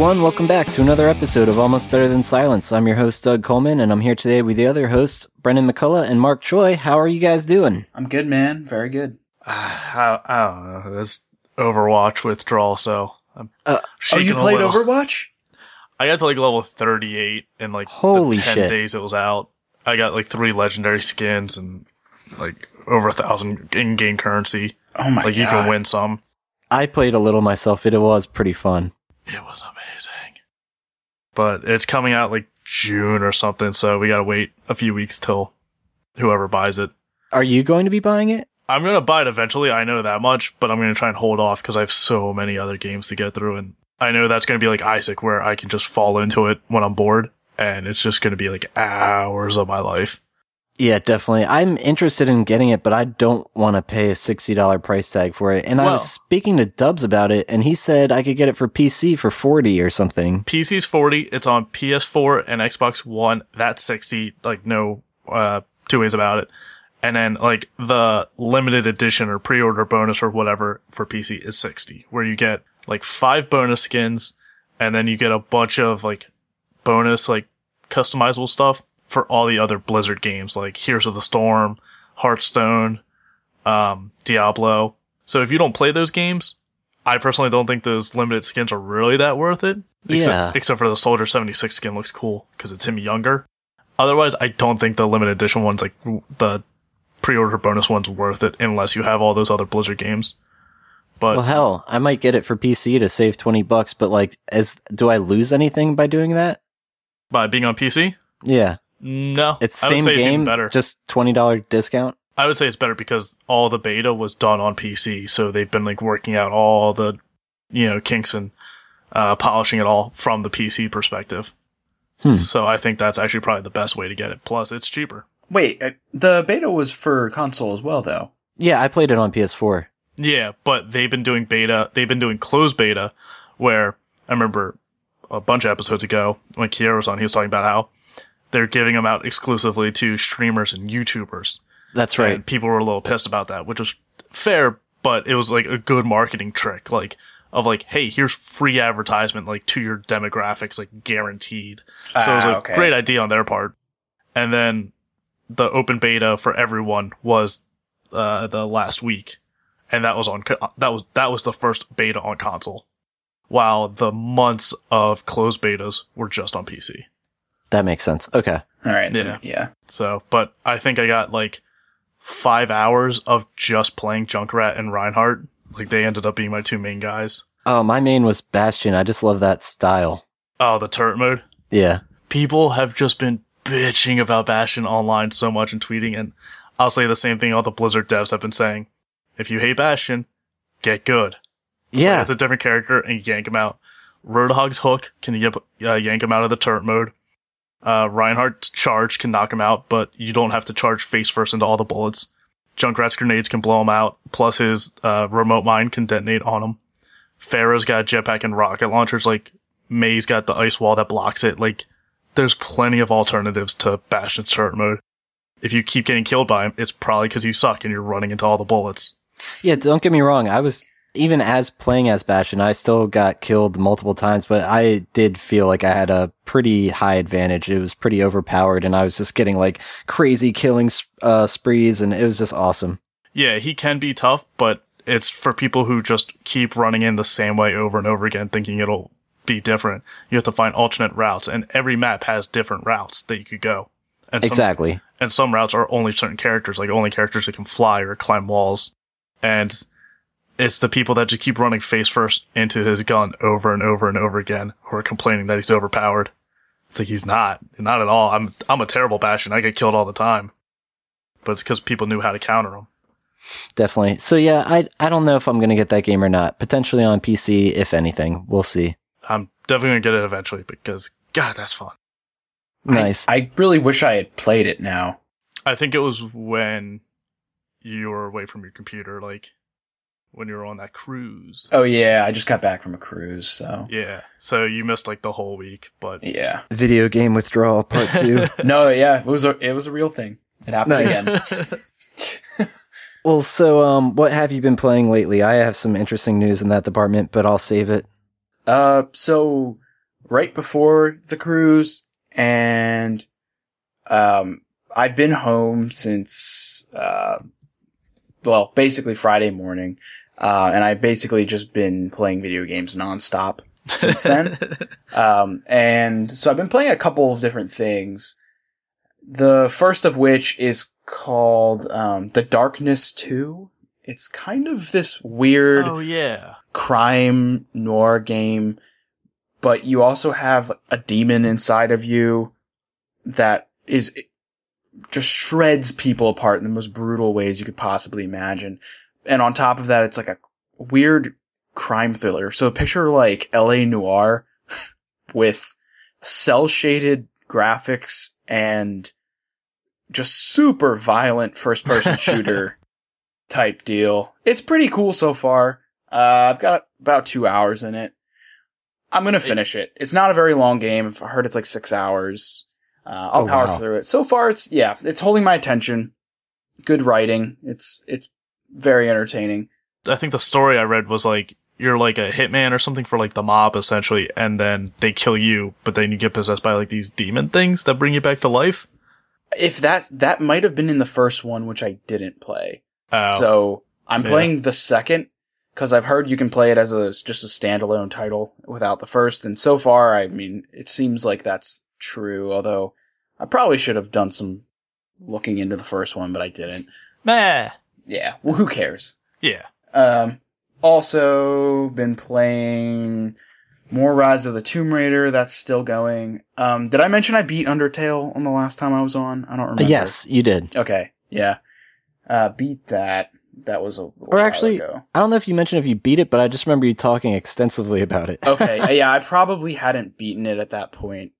Hey everyone, welcome back to another episode of Almost Better Than Silence. I'm your host, Doug Coleman, and I'm here today with the other hosts, Brendan McCullough and Mark Choi. How are you guys doing? I'm good, man. Very good. I, I don't know. It's Overwatch withdrawal, so I'm Uh, Oh, you played little. Overwatch? I got to like level 38 in like Holy the 10 shit. days it was out. I got like three legendary skins and like over a thousand in-game currency. Oh my like god! you can win some. I played a little myself. It was pretty fun. It was amazing. But it's coming out like June or something, so we gotta wait a few weeks till whoever buys it. Are you going to be buying it? I'm gonna buy it eventually. I know that much, but I'm gonna try and hold off because I have so many other games to get through, and I know that's gonna be like Isaac, where I can just fall into it when I'm bored, and it's just gonna be like hours of my life. Yeah, definitely. I'm interested in getting it, but I don't want to pay a $60 price tag for it. And I was speaking to Dubs about it, and he said I could get it for PC for 40 or something. PC's 40. It's on PS4 and Xbox One. That's 60. Like no uh, two ways about it. And then like the limited edition or pre-order bonus or whatever for PC is 60, where you get like five bonus skins, and then you get a bunch of like bonus like customizable stuff for all the other Blizzard games like Heroes of the Storm, Hearthstone, um, Diablo. So if you don't play those games, I personally don't think those limited skins are really that worth it. Except, Yeah. except for the Soldier 76 skin looks cool because it's him younger. Otherwise, I don't think the limited edition ones, like the pre-order bonus ones, worth it unless you have all those other Blizzard games. But Well, hell, I might get it for PC to save 20 bucks, but like, as, do I lose anything by doing that? by being on PC, Yeah. No, It's I would same say it's even game, better. just $20 discount. I would say it's better because all the beta was done on PC, so they've been like working out all the, you know, kinks and uh, polishing it all from the PC perspective. Hmm. So I think that's actually probably the best way to get it. Plus, it's cheaper. Wait, uh, the beta was for console as well, though. Yeah, I played it on PS4. Yeah, but they've been doing beta. They've been doing closed beta, where I remember a bunch of episodes ago when Kiera was on, he was talking about how they're giving them out exclusively to streamers and YouTubers. That's right. And people were a little pissed about that, which was fair, but it was like a good marketing trick, like of like, hey, here's free advertisement, like to your demographics, like guaranteed. So it was Ah, a okay. great idea on their part. And then the open beta for everyone was uh, the last week, and that was on co- that was that was the first beta on console, while the months of closed betas were just on PC. That makes sense. Okay. All right. Yeah. Yeah. So, but I think I got like five hours of just playing Junkrat and Reinhardt. Like they ended up being my two main guys. Oh, my main was Bastion. I just love that style. Oh, the turret mode. Yeah. People have just been bitching about Bastion online so much and tweeting, and I'll say the same thing all the Blizzard devs have been saying. If you hate Bastion, get good. Yeah. As a different character and yank him out. Roadhog's hook can get, uh, yank him out of the turret mode. Uh, Reinhardt's charge can knock him out, but you don't have to charge face first into all the bullets. Junkrat's grenades can blow him out, plus his uh, remote mine can detonate on him. Pharah's got jetpack and rocket launchers, like Mei's got the ice wall that blocks it. Like, there's plenty of alternatives to Bastion's turret mode. If you keep getting killed by him, it's probably because you suck and you're running into all the bullets. Yeah, don't get me wrong. I was even as playing as Bastion, I still got killed multiple times, but I did feel like I had a pretty high advantage. It was pretty overpowered, and I was just getting like crazy killing uh, sprees, and it was just awesome. Yeah, he can be tough, but it's for people who just keep running in the same way over and over again, thinking it'll be different. You have to find alternate routes, and every map has different routes that you could go. And some, Exactly. and some routes are only certain characters, like only characters that can fly or climb walls. And it's the people that just keep running face first into his gun over and over and over again who are complaining that he's overpowered. It's like he's not, not at all. I'm I'm a terrible bastion. I get killed all the time, but it's because people knew how to counter him. Definitely. So yeah, I I don't know if I'm gonna get that game or not. Potentially on PC, if anything. We'll see. I'm definitely gonna get it eventually because God, that's fun. Nice. I, I really wish I had played it now. I think it was when you were away from your computer, like when you were on that cruise. Oh yeah, I just got back from a cruise, so Yeah, so you missed like the whole week, but yeah. Video game withdrawal part two. No, yeah, it was a it was a real thing. It happened Nice. again. well, so um, what have you been playing lately? I have some interesting news in that department, but I'll save it. Uh, so right before the cruise, and um, I've been home since uh, well, basically Friday morning, uh, and I've basically just been playing video games nonstop since then. um, and so I've been playing a couple of different things. The first of which is called um, The Darkness Two. It's kind of this weird oh yeah. crime noir game, but you also have a demon inside of you that is just shreds people apart in the most brutal ways you could possibly imagine. And on top of that, it's like a weird crime thriller. So picture like LA Noire with cel shaded graphics and just super violent first person shooter type deal. It's pretty cool so far. Uh, I've got about two hours in it. I'm gonna finish it. It's not a very long game. I've heard it's like six hours. Uh, I'll Oh, power wow. through it. So far, it's yeah, it's holding my attention. Good writing. It's it's very entertaining. I think the story I read was like you're like a hitman or something for like the mob essentially, and then they kill you, but then you get possessed by like these demon things that bring you back to life. If that that might have been in the first one, which I didn't play. Oh, So I'm Yeah. playing the second because I've heard you can play it as a just a standalone title without the first. And so far, I mean, it seems like that's true. Although I probably should have done some looking into the first one, but I didn't. meh. Yeah, well, who cares? Yeah. Um, also been playing more Rise of the Tomb Raider. That's still going. Um, did I mention I beat Undertale on the last time I was on? I don't remember. Yes, you did. Okay. Yeah. Uh, beat that. That was a Or actually, ago. I don't know if you mentioned if you beat it, but I just remember you talking extensively about it. okay. yeah, I probably hadn't beaten it at that point.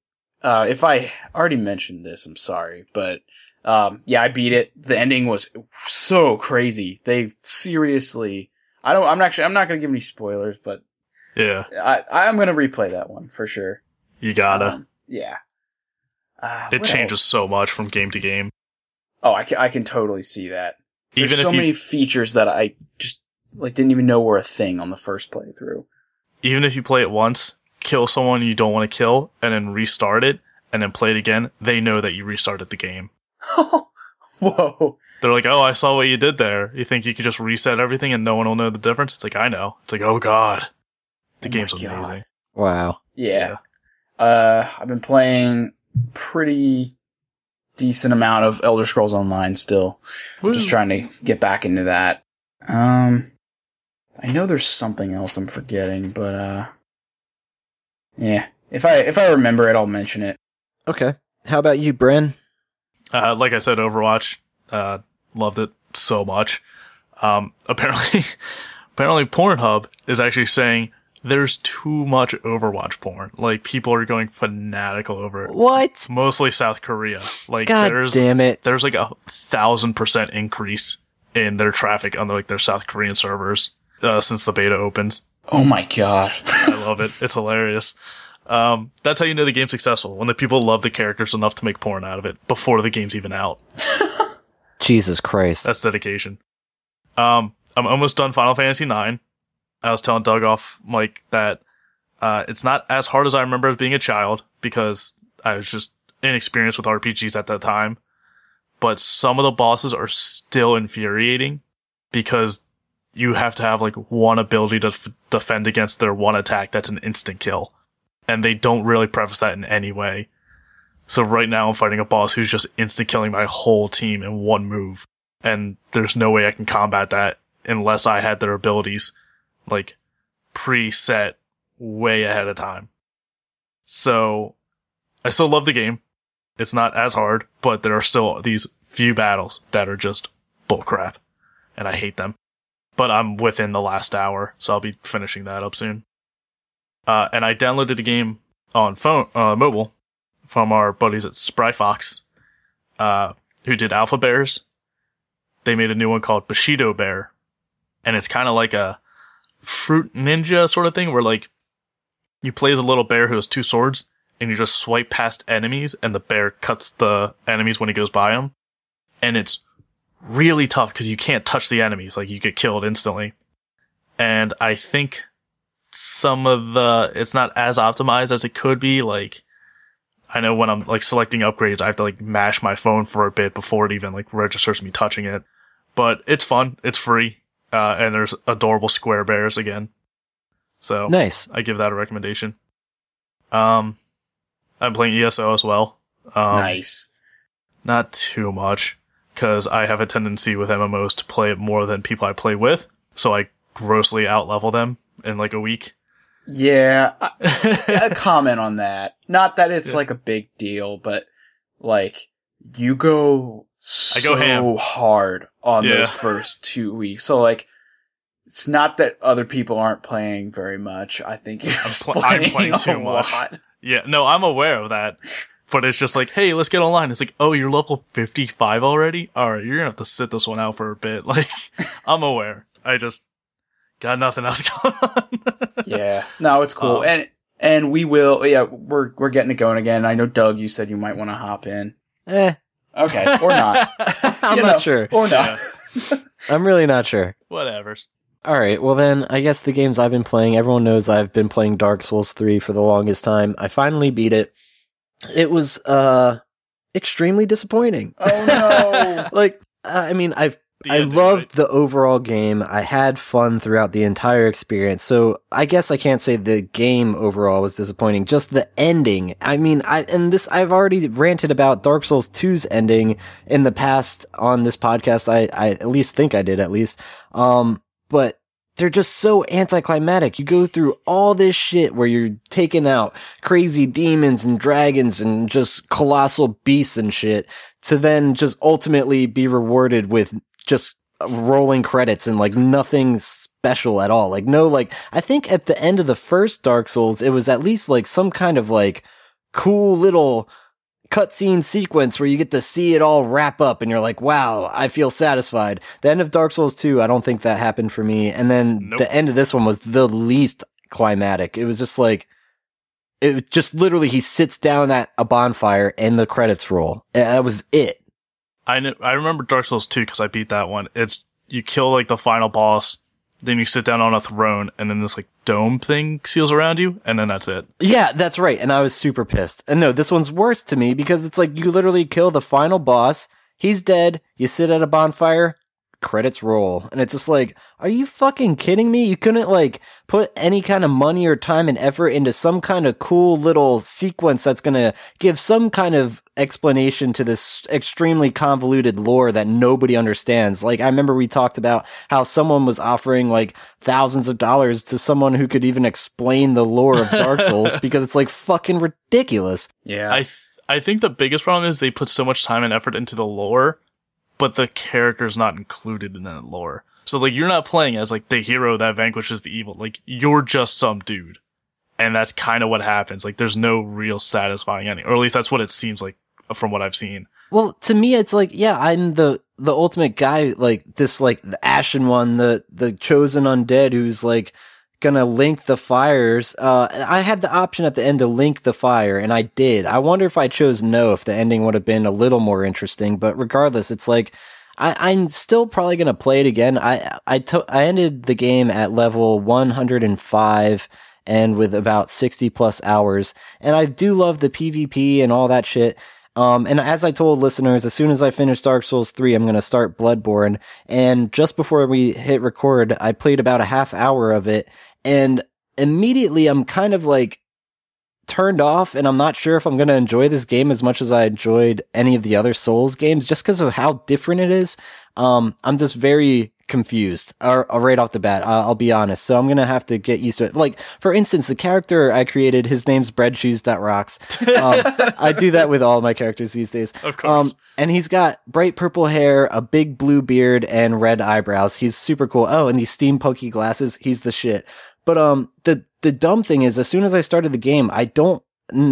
Uh, if I already mentioned this, I'm sorry, but um, yeah, I beat it. The ending was so crazy. They seriously. I don't. I'm actually. I'm not gonna give any spoilers, but Yeah. I I'm gonna replay that one for sure. You gotta. Um, yeah. Uh, it changes else? so much from game to game. Oh, I can I can totally see that. There's Even so you many features that I just like didn't even know were a thing on the first playthrough. even if you play it once, kill someone you don't want to kill, and then restart it, and then play it again, they know that you restarted the game. Whoa. They're like, "Oh, I saw what you did there. You think you could just reset everything and no one will know the difference?" It's like, "I know." It's like, "Oh God, the Oh game's God. amazing." Wow. Yeah. Uh, I've been playing pretty decent amount of Elder Scrolls Online still. Just trying to get back into that. Um, I know there's something else I'm forgetting, but uh, yeah. If I if I remember it, I'll mention it. Okay. How about you, Bryn? Uh, like I said, Overwatch, uh, loved it so much. Um, apparently, apparently Pornhub is actually saying there's too much Overwatch porn. Like people are going fanatical over it. What? Mostly South Korea. Like God there's damn it. there's like a thousand percent increase in their traffic on like their South Korean servers uh, since the beta opens. Oh my god. I love it. It's hilarious. Um, that's how you know the game's successful when the people love the characters enough to make porn out of it before the game's even out. Jesus Christ. That's dedication. Um, I'm almost done Final Fantasy IX. I was telling Doug off Mike that uh, it's not as hard as I remember as being a child because I was just inexperienced with RPGs at that time. But some of the bosses are still infuriating because you have to have like one ability to f- defend against their one attack that's an instant kill. And they don't really preface that in any way. So right now I'm fighting a boss who's just instant killing my whole team in one move. And there's no way I can combat that unless I had their abilities like preset way ahead of time. So I still love the game. It's not as hard, but there are still these few battles that are just bullcrap and I hate them. But I'm within the last hour, so I'll be finishing that up soon. Uh, and I downloaded the game on phone, uh, mobile from our buddies at Spry Fox, uh, who did Alpha Bears. They made a new one called Bushido Bear. And it's kind of like a fruit ninja sort of thing where like you play as a little bear who has two swords and you just swipe past enemies and the bear cuts the enemies when he goes by them. And it's really tough because you can't touch the enemies. Like you get killed instantly. And I think some of the it's not as optimized as it could be. Like I know when I'm like selecting upgrades, I have to like mash my phone for a bit before it even like registers me touching it. But it's fun. It's free. Uh, and there's adorable square bears again. So Nice. I give that a recommendation. Um, I'm playing ESO as well. Um, nice. Not too much, because I have a tendency with MMOs to play it more than people I play with, so I grossly outlevel them in like a week. Yeah, I- a comment on that. Not that it's Yeah. like a big deal, but like you go so I go ham. hard on Yeah. those first two weeks. So like, it's not that other people aren't playing very much. I think you're just pl- I'm playing, playing a too much. lot. Yeah, no, I'm aware of that. But it's just like, hey, let's get online. It's like, oh, you're level 55 already? Alright, you're gonna have to sit this one out for a bit. Like, I'm aware. I just got nothing else going on. Yeah, no, it's cool, Um, and and we will. Yeah, we're we're getting it going again. I know Doug, you said you might want to hop in. Eh, Okay, or not. I'm You not know, sure. Or not. I'm really not sure. Whatevers. All right, well then, I guess the games I've been playing, everyone knows I've been playing Dark Souls 3 for the longest time. I finally beat it. It was uh extremely disappointing. Oh no. like I mean, I've The I ending, loved right? the overall game. I had fun throughout the entire experience. So I guess I can't say the game overall was disappointing. Just the ending. I mean, I, and this, I've already ranted about Dark Souls 2's ending in the past on this podcast. I, I at least think I did at least. Um, but they're just so anticlimactic. You go through all this shit where you're taking out crazy demons and dragons and just colossal beasts and shit to then just ultimately be rewarded with just rolling credits and like nothing special at all. Like no, like I think at the end of the first Dark Souls, it was at least like some kind of like cool little cutscene sequence where you get to see it all wrap up and you're like, wow, I feel satisfied. The end of Dark Souls 2, I don't think that happened for me. And then Nope. the end of this one was the least climatic. It was just like, it just literally he sits down at a bonfire and the credits roll. That was it. I I remember Dark Souls 2 because I beat that one. It's you kill like the final boss, then you sit down on a throne, and then this like dome thing seals around you, and then that's it. Yeah, that's right. And I was super pissed. And no, this one's worse to me because it's like you literally kill the final boss. He's dead. You sit at a bonfire. Credits roll. And it's just like, are you fucking kidding me? You couldn't like put any kind of money or time and effort into some kind of cool little sequence that's going to give some kind of explanation to this extremely convoluted lore that nobody understands. Like I remember we talked about how someone was offering like thousands of dollars to someone who could even explain the lore of Dark Souls because it's like fucking ridiculous. Yeah. I th- I think the biggest problem is they put so much time and effort into the lore, but the character's not included in that lore. So like you're not playing as like the hero that vanquishes the evil. Like you're just some dude. And that's kind of what happens. Like there's no real satisfying ending. Or at least that's what it seems like from what I've seen. Well, to me, it's like, yeah, I'm the, the ultimate guy, like this, like the Ashen one, the, the chosen undead who's like gonna link the fires. Uh, I had the option at the end to link the fire and I did. I wonder if I chose no, if the ending would have been a little more interesting, but regardless, it's like, I, I'm still probably gonna play it again. I, I, to- I ended the game at level 105 and with about 60 plus hours. And I do love the PvP and all that shit. Um, and as I told listeners, as soon as I finish Dark Souls 3, I'm going to start Bloodborne. And just before we hit record, I played about a half hour of it and immediately I'm kind of like turned off and I'm not sure if I'm going to enjoy this game as much as I enjoyed any of the other Souls games just because of how different it is. Um, I'm just very confused or, or right off the bat. Uh, I'll be honest. So I'm going to have to get used to it. Like, for instance, the character I created, his name's Bread Shoes That Rocks. Um, I do that with all my characters these days. Of course. Um, and he's got bright purple hair, a big blue beard, and red eyebrows. He's super cool. Oh, and these steampunky glasses. He's the shit. But um, the the dumb thing is, as soon as I started the game, I don't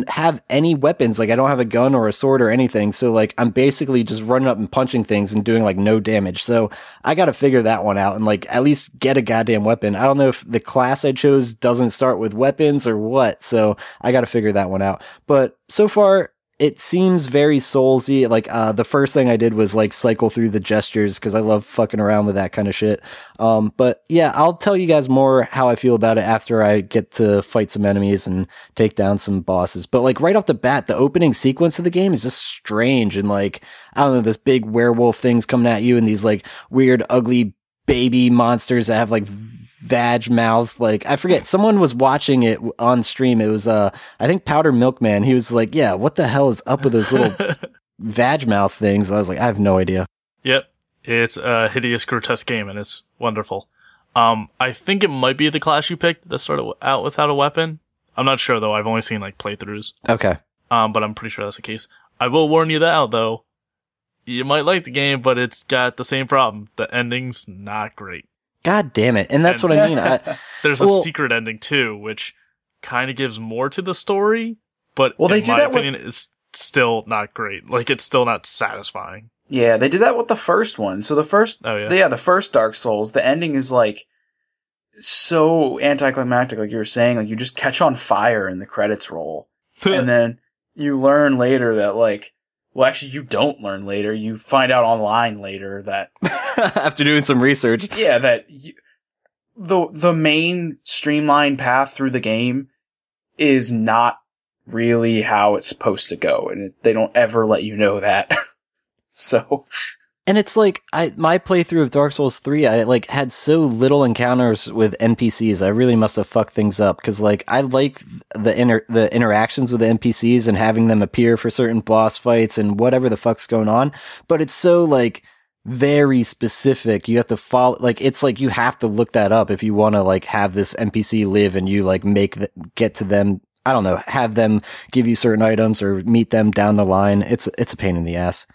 have any weapons. Like I don't have a gun or a sword or anything. So like I'm basically just running up and punching things and doing like no damage. So I got to figure that one out and like at least get a goddamn weapon. I don't know if the class I chose doesn't start with weapons or what. So I got to figure that one out. But so far it seems very soulsy. Like uh, the first thing I did was like cycle through the gestures because I love fucking around with that kind of shit. Um, but yeah, I'll tell you guys more how I feel about it after I get to fight some enemies and take down some bosses. But like right off the bat, the opening sequence of the game is just strange and like I don't know, this big werewolf things coming at you and these like weird, ugly baby monsters that have like vag mouth. Like I forget, someone was watching it on stream. It was uh, I think Powder Milkman. He was like, "Yeah, what the hell is up with those little vag mouth things?" I was like, I have no idea. Yep. It's a hideous, grotesque game, and it's wonderful. Um, I think it might be the class you picked that started out without a weapon. I'm not sure though. I've only seen like playthroughs. Okay. Um, but I'm pretty sure that's the case. I will warn you that out though. You might like the game, but it's got the same problem. The ending's not great. God damn it! And that's And- what I mean. I, There's Well- a secret ending too, which kind of gives more to the story, but Well, they in do my that with- opinion, it's still not great. Like it's still not satisfying. Yeah, they did that with the first one. So the first, Oh yeah, yeah, the first Dark Souls, the ending is like so anticlimactic, like you were saying. Like you just catch on fire and the credits roll, and then you learn later that like, well, actually, you don't learn later. You find out online later that after doing some research, yeah, that you, the the main streamlined path through the game is not really how it's supposed to go, and they don't ever let you know that. so And it's like I my playthrough of Dark Souls 3, I like had so little encounters with NPCs. I really must have fucked things up cuz like I like the inter- the interactions with the NPCs and having them appear for certain boss fights and whatever the fuck's going on, but it's so like very specific. You have to follow like it's like you have to look that up if you want to like have this NPC live and you like make the, get to them I don't know, have them give you certain items or meet them down the line. It's it's a pain in the ass.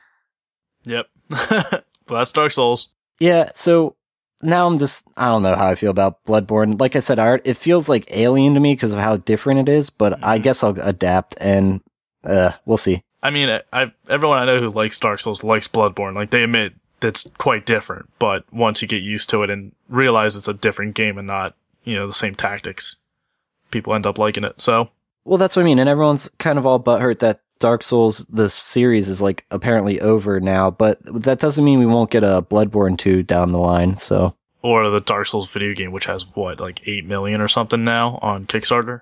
yep. but that's Dark Souls. Yeah, so now I'm just I don't know how I feel about Bloodborne. Like I said, I, it feels like alien to me because of how different it is, but I Mhm. guess I'll adapt and uh we'll see. I mean, I, I everyone I know who likes Dark Souls likes Bloodborne. Like they admit that's quite different, but once you get used to it and realize it's a different game and not you know the same tactics, people end up liking it. So Well, that's what I mean, and everyone's kind of all butthurt that Dark Souls the series is like apparently over now, but that doesn't mean we won't get a Bloodborne 2 down the line. So, or the Dark Souls video game, which has what like eight million or something now on Kickstarter.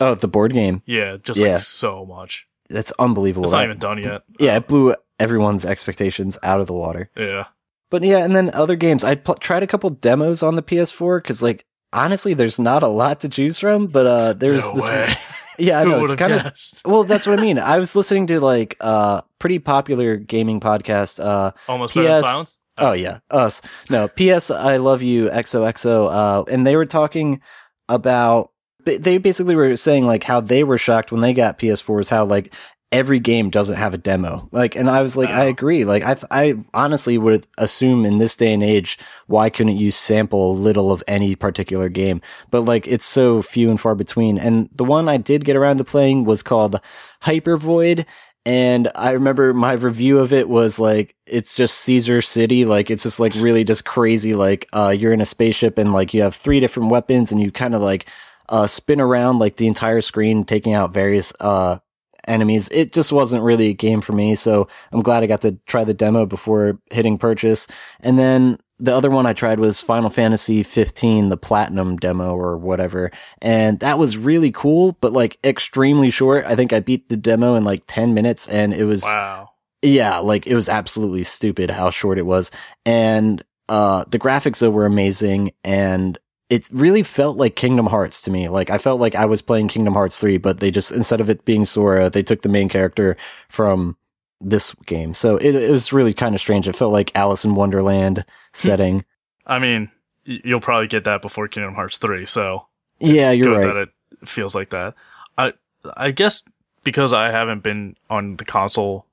oh, the board game. Yeah, just Yeah. like so much. That's unbelievable. It's not That- even done yet. yeah, it blew everyone's expectations out of the water. Yeah. But yeah, and then other games. I pl- tried a couple demos on the PS4 because, like, honestly, there's not a lot to choose from. But uh, there's no this. Yeah, I know it's kind of. Well, that's what I mean. I was listening to like uh pretty popular gaming podcast. Uh, Almost PS silence. oh yeah, us. No, P.S. I love you, XOXO. Uh, and they were talking about. they- They basically were saying like how they were shocked when they got PS4s. How like every game doesn't have a demo. Like, and I was like, I agree. Like, I, th- I honestly would assume in this day and age, why couldn't you sample a little of any particular game? But like, it's so few and far between. And the one I did get around to playing was called Hyper Void. And I remember my review of it was like, it's just Caesar City. Like, it's just like really just crazy. Like, uh, you're in a spaceship and like you have three different weapons and you kind of like, uh, spin around like the entire screen, taking out various, uh, enemies. It just wasn't really a game for me. So I'm glad I got to try the demo before hitting purchase. And then the other one I tried was Final Fantasy 15, the platinum demo or whatever. And that was really cool, but like extremely short. I think I beat the demo in like 10 minutes and it was, Wow. yeah, like it was absolutely stupid how short it was. And, uh, the graphics though were amazing and it really felt like Kingdom Hearts to me. Like I felt like I was playing Kingdom Hearts 3, but they just, instead of it being Sora, they took the main character from this game. So it, it was really kind of strange. It felt like Alice in Wonderland hmm. setting. I mean, you'll probably get that before Kingdom Hearts 3, so yeah, you're good right. that it feels like that. I I guess because I haven't been on the console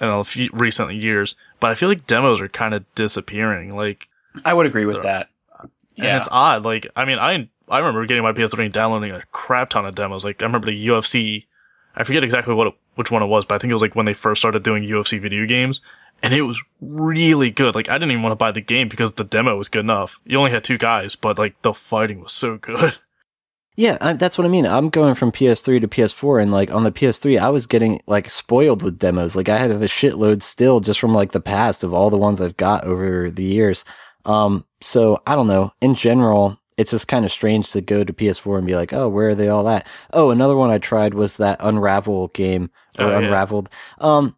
in a few recent years, but I feel like demos are kind of disappearing. Like, I would agree with that. And it's odd. Like, I mean, I I remember getting my PS3 and downloading a crap ton of demos. Like, I remember the UFC. I forget exactly what it, which one it was, but I think it was like when they first started doing UFC video games, and it was really good. Like, I didn't even want to buy the game because the demo was good enough. You only had two guys, but like the fighting was so good. Yeah, I, that's what I mean. I'm going from PS3 to PS4, and like on the PS3, I was getting like spoiled with demos. Like I have a shitload still just from like the past of all the ones I've got over the years. Um, so I don't know. In general, it's just kind of strange to go to PS4 and be like, oh, where are they all at? Oh, another one I tried was that Unravel game or Oh, yeah. Unraveled. Um,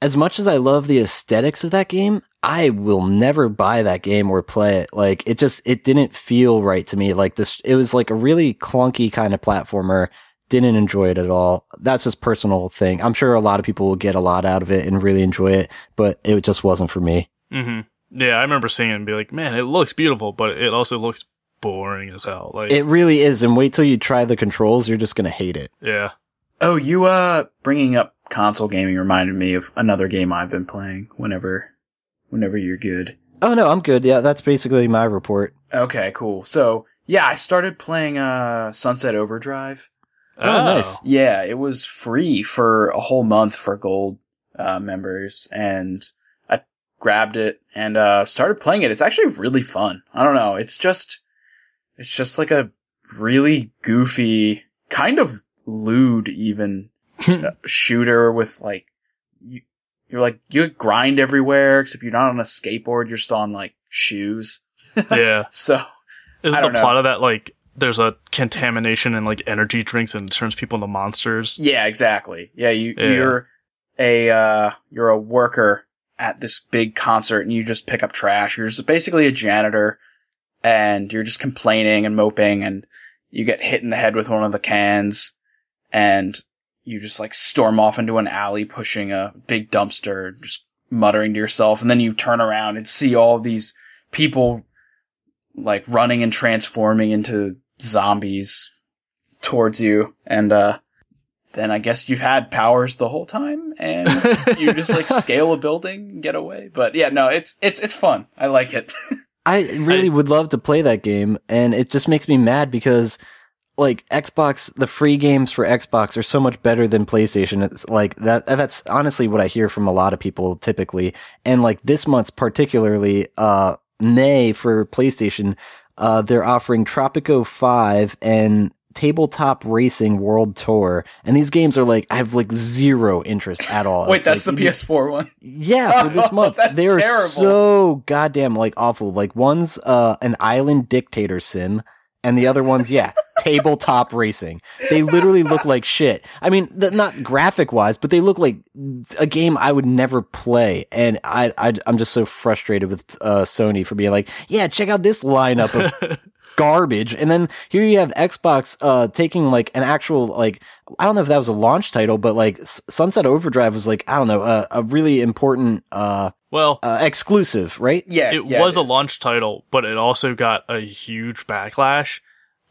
as much as I love the aesthetics of that game, I will never buy that game or play it. Like it just it didn't feel right to me. Like this it was like a really clunky kind of platformer. Didn't enjoy it at all. That's just personal thing. I'm sure a lot of people will get a lot out of it and really enjoy it, but it just wasn't for me. hmm Yeah, I remember seeing it and be like, man, it looks beautiful, but it also looks boring as hell. Like, It really is. And wait till you try the controls, you're just gonna hate it. yeah. Oh, you uh bringing up console gaming reminded me of another game I've been playing whenever whenever you're good. Oh no, I'm good. Yeah, that's basically my report. Okay, cool. So, yeah, I started playing uh Sunset Overdrive. Oh, nice. Yeah, it was free for a whole month for gold uh members and I grabbed it and uh started playing it. It's actually really fun. I don't know, it's just it's just like a really goofy kind of lewd even uh, shooter with like you, you're like you grind everywhere except you're not on a skateboard you're still on like shoes yeah. so Is I the don't know. plot of that like there's a contamination in like energy drinks and it turns people into monsters? yeah exactly yeah you Yeah. you're a uh you're a worker at this big concert and you just pick up trash. You're just basically a janitor and you're just complaining and moping and you get hit in the head with one of the cans and you just like storm off into an alley pushing a big dumpster just muttering to yourself. And then you turn around and see all these people like running and transforming into zombies towards you. And uh then I guess you've had powers the whole time and you just like scale a building and get away. But yeah, no, it's it's it's fun. I like it. I really would love to play that game, and it just makes me mad because like Xbox, the free games for Xbox are so much better than PlayStation. It's like that. That's honestly what I hear from a lot of people typically, and like this month's particularly, uh, May for PlayStation, uh, they're offering Tropico Five and Tabletop Racing World Tour, and these games are like I have like zero interest at all. Wait, It's that's like, the PS4 one. yeah, for this Oh, month. that's they are terrible. so goddamn like awful. Like one's uh an island dictator sim and the other one's yeah, tabletop racing. They literally look like shit. I mean, th- not graphic wise, but they look like a game I would never play. And I, I I'm just so frustrated with uh Sony for being like, "Yeah, check out this lineup of garbage. And then here you have Xbox uh taking like an actual like I don't know if that was a launch title, but like S- Sunset Overdrive was like I don't know a, a really important uh, Well, uh exclusive, right? Yeah, it yeah, was a launch title, but it also got a huge backlash.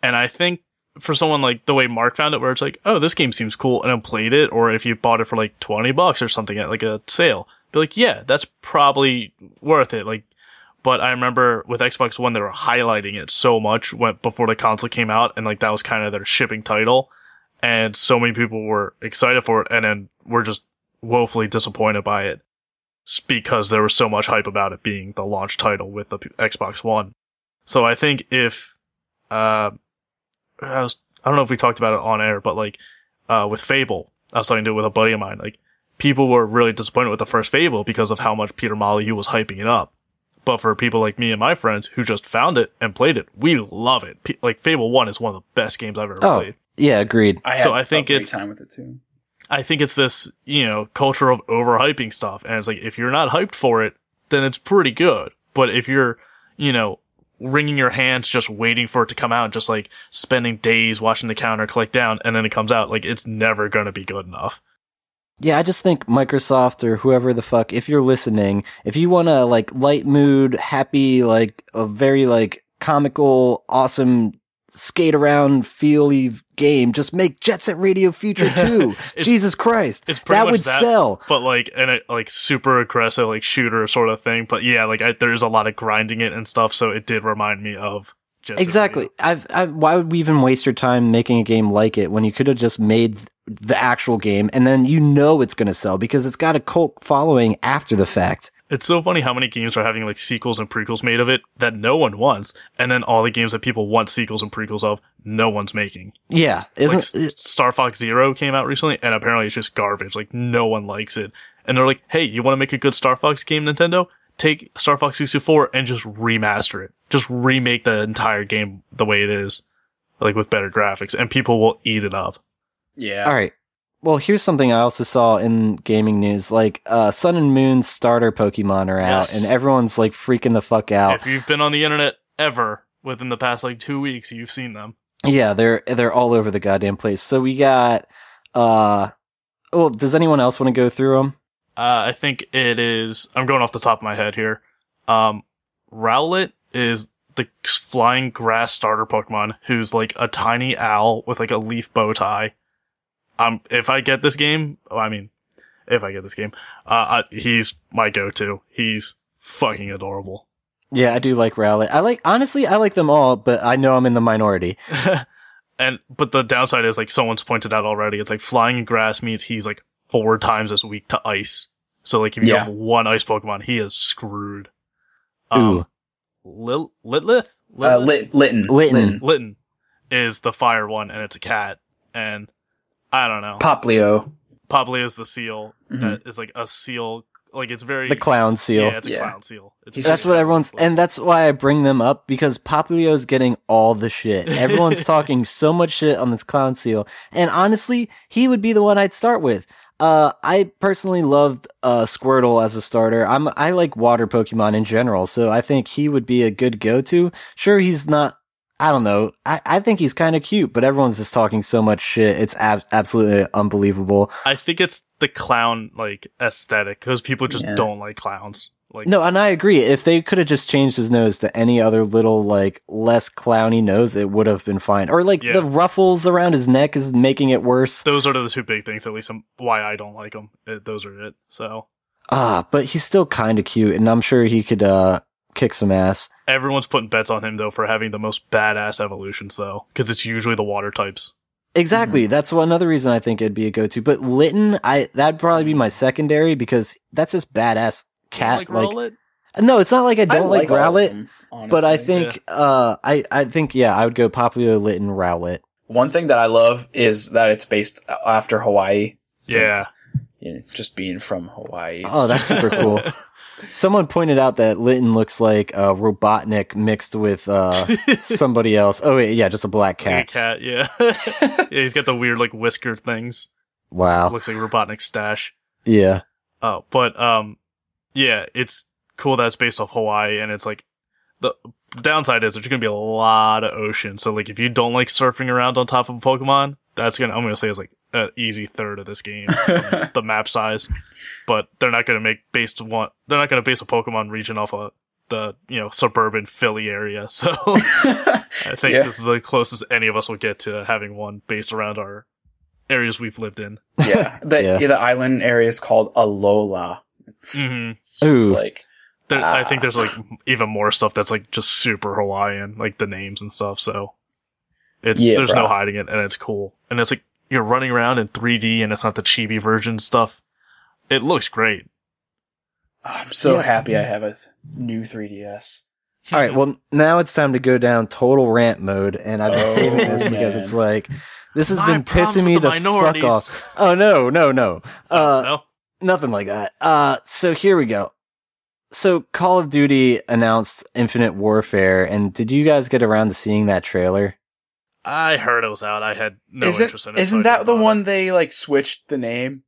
And I think for someone like the way Mark found it, where it's like, oh, this game seems cool, and then played it, or if you bought it for like 20 bucks or something at like a sale, be like, yeah, that's probably worth it. Like, but I remember with Xbox One, they were highlighting it so much when, before the console came out, and like that was kind of their shipping title. And so many people were excited for it, and then were just woefully disappointed by it because there was so much hype about it being the launch title with the Xbox One. So I think if, uh, I was, I don't know if we talked about it on air, but like, uh, with Fable, I was talking to it with a buddy of mine, like, people were really disappointed with the first Fable because of how much Peter Molyneux was hyping it up. But for people like me and my friends who just found it and played it, we love it. P- like Fable 1 is one of the best games I've ever Oh, played. yeah, agreed. I So I think a great it's- time with it too. I think it's this, you know, culture of overhyping stuff. And it's like, if you're not hyped for it, then it's pretty good. But if you're, you know, wringing your hands just waiting for it to come out, just like spending days watching the counter click down and then it comes out, like it's never going to be good enough. Yeah, I just think Microsoft or whoever the fuck, if you're listening, if you want to like light mood, happy, like a very like comical, awesome skate around feely game, just make Jet Set Radio Future 2. Jesus Christ. it's that would that, sell. But like, and it like super aggressive, like shooter sort of thing. But yeah, like I, there's a lot of grinding it and stuff. So it did remind me of Jet Set Exactly. I've, i why would we even waste your time making a game like it when you could have just made the actual game and then you know it's going to sell because it's got a cult following after the fact. It's so funny how many games are having like sequels and prequels made of it that no one wants, and then all the games that people want sequels and prequels of, no one's making. Yeah, isn't Like Star Fox Zero came out recently, and apparently it's just garbage. Like no one likes it, and they're like, "Hey, you want to make a good Star Fox game, Nintendo? Take Star Fox 64 and just remaster it. Just remake the entire game the way it is, like with better graphics, and people will eat it up." Yeah. All right. Well, here's something I also saw in gaming news. Like, uh, Sun and Moon starter Pokemon are out, Yes. and everyone's like freaking the fuck out. If you've been on the internet ever within the past like two weeks, you've seen them. Yeah, they're they're all over the goddamn place. So we got, uh, well, does anyone else want to go through them? Uh, I think it is. I'm going off the top of my head here. Um, Rowlet is the flying grass starter Pokemon who's like a tiny owl with like a leaf bow tie. Um, if I get this game, oh, I mean, if I get this game, uh, I, he's my go-to. He's fucking adorable. Yeah, I do like Rowlet. I like honestly, I like them all, but I know I'm in the minority. and but the downside is like someone's pointed out already. It's like flying grass means he's like four times as weak to ice. So like if you Yeah. have one ice Pokemon, he is screwed. Ooh. Um, Lil- Litlith? Uh, Litlith? Lit- Litten. Litten. Litten is the fire one, and it's a cat. And I don't know. Poplio. Popley is the seal Mhm. that is like a seal. Like it's very The clown seal. Yeah, it's a Yeah. clown seal. It's That's what everyone's, and that's why I bring them up because Poplio's getting all the shit. Everyone's talking so much shit on this clown seal, and honestly, he would be the one I'd start with. Uh, I personally loved uh Squirtle as a starter. I'm I like water Pokemon in general, so I think he would be a good go to. Sure, he's not. I don't know. I, I think he's kind of cute, but everyone's just talking so much shit. It's ab- absolutely unbelievable. I think it's the clown like aesthetic because people just Yeah. don't like clowns. Like No, and I agree. If they could have just changed his nose to any other little, like, less clowny nose, it would have been fine. Or, like, Yeah. the ruffles around his neck is making it worse. those are the two big things, at least um, why I don't like them. those are it. So Ah, but he's still kind of cute, and I'm sure he could, uh, kick some ass. everyone's putting bets on him though for having the most badass evolutions though, because it's usually the water types. Exactly. That's one another reason I think it'd be a go-to. But Litten, I, that'd probably be my secondary because that's just badass cat. like, Like, Rowlet? no, it's not like I don't like, all of Rowlet, them, but I honestly. think, uh, I, I think, yeah, I would go Poplio, Litten, Rowlet. one thing that I love is that it's based after Hawaii. since, Yeah. you know, just being from Hawaii. Oh, that's super cool. Someone pointed out that Litten looks like uh, Robotnik mixed with uh, somebody else. Oh, wait, yeah, just a black a cat. cat, yeah. yeah, he's got the weird like whisker things. Wow. Looks like Robotnik stash. Yeah. Oh, but um, yeah, it's cool that it's based off Hawaii, and it's like the downside is there's gonna be a lot of ocean. So like, if you don't like surfing around on top of a Pokemon, that's gonna I'm gonna say it's like an easy third of this game, the map size. But they're not gonna make based one. They're not gonna base a Pokemon region off of the you know suburban Philly area. So I think Yeah. this is the closest any of us will get to having one based around our areas we've lived in. yeah. The, Yeah. yeah, the island area is called Alola. hmm It's just Ooh. like There, I Ah. think there's like even more stuff that's like just super Hawaiian, like the names and stuff. So it's Yeah, there's bro. no hiding it, and it's cool. And it's like you're running around in 3D, and it's not the chibi version stuff. It looks great. I'm so Yeah. happy I have a th- new 3DS. All right. Well, now it's time to go down total rant mode, and I've been Oh, saving this because man. it's like this has My been pissing me the, the fuck off. Oh no, no, no. Uh, no, nothing like that. Uh, so here we go. So Call of Duty announced Infinite Warfare, and did you guys get around to seeing that trailer? I heard it was out. I had no isn't interest in it. so isn't I that the bother. one they like switched the name?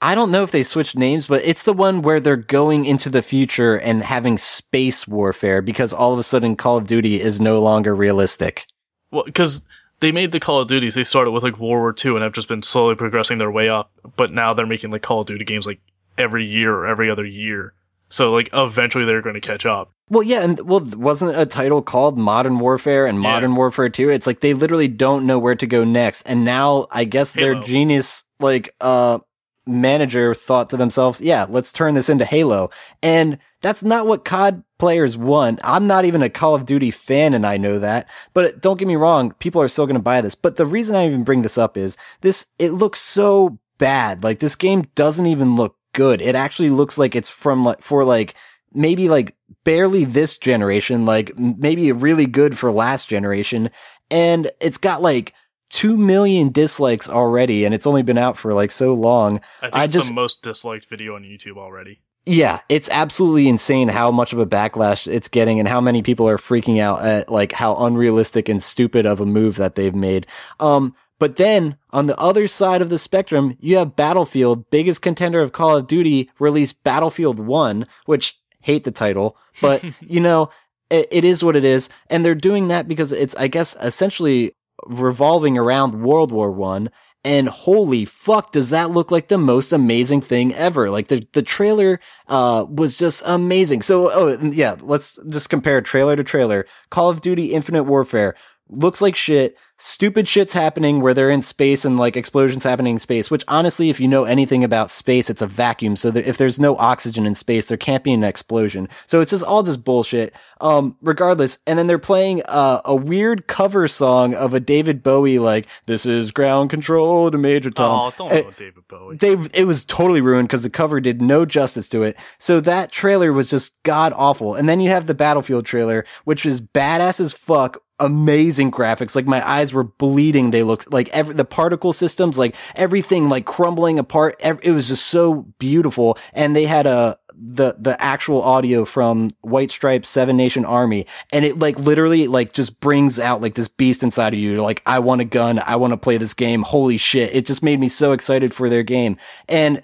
I don't know if they switched names, but it's the one where they're going into the future and having space warfare because all of a sudden Call of Duty is no longer realistic. Well, because they made the Call of Duties. They started with like World War II and have just been slowly progressing their way up. But now they're making like Call of Duty games like every year or every other year. So like eventually they're going to catch up. Well, yeah, and well, wasn't a title called Modern Warfare and Yeah. Modern Warfare 2? It's like they literally don't know where to go next. And now I guess their genius, like, uh, manager thought to themselves, yeah, let's turn this into Halo. And that's not what COD players want. I'm not even a Call of Duty fan and I know that. But don't get me wrong, people are still going to buy this. But the reason I even bring this up is this, it looks so bad. Like this game doesn't even look good. It actually looks like it's from like for like maybe like barely this generation, like maybe really good for last generation. And it's got like 2 million dislikes already and it's only been out for like so long. I think I it's just- the most disliked video on YouTube already. Yeah, it's absolutely insane how much of a backlash it's getting and how many people are freaking out at like how unrealistic and stupid of a move that they've made. Um, but then on the other side of the spectrum, you have Battlefield, biggest contender of Call of Duty, released Battlefield 1, which hate the title, but you know, it, it is what it is. And they're doing that because it's, I guess, essentially revolving around World War One. And holy fuck, does that look like the most amazing thing ever? Like the, the trailer, uh, was just amazing. So, oh, yeah, let's just compare trailer to trailer. Call of Duty Infinite Warfare looks like shit. Stupid shit's happening where they're in space and like explosions happening in space, which honestly, if you know anything about space, it's a vacuum. So that if there's no oxygen in space, there can't be an explosion. So it's just all just bullshit. Um, regardless. And then they're playing, uh, a weird cover song of a David Bowie, like, this is ground control to Major Tom. oh, don't Eh, know David Bowie. they it was totally ruined because the cover did no justice to it. So that trailer was just god awful. And then you have the Battlefield trailer, which is badass as fuck. Amazing graphics. Like my eyes were bleeding. They looked like every, the particle systems, like everything like crumbling apart. Ev- It was just so beautiful. And they had a, the, the actual audio from White Stripes Seven Nation Army. And it like literally like just brings out like this beast inside of you. Like, I want a gun. I want to play this game. Holy shit. It just made me so excited for their game. And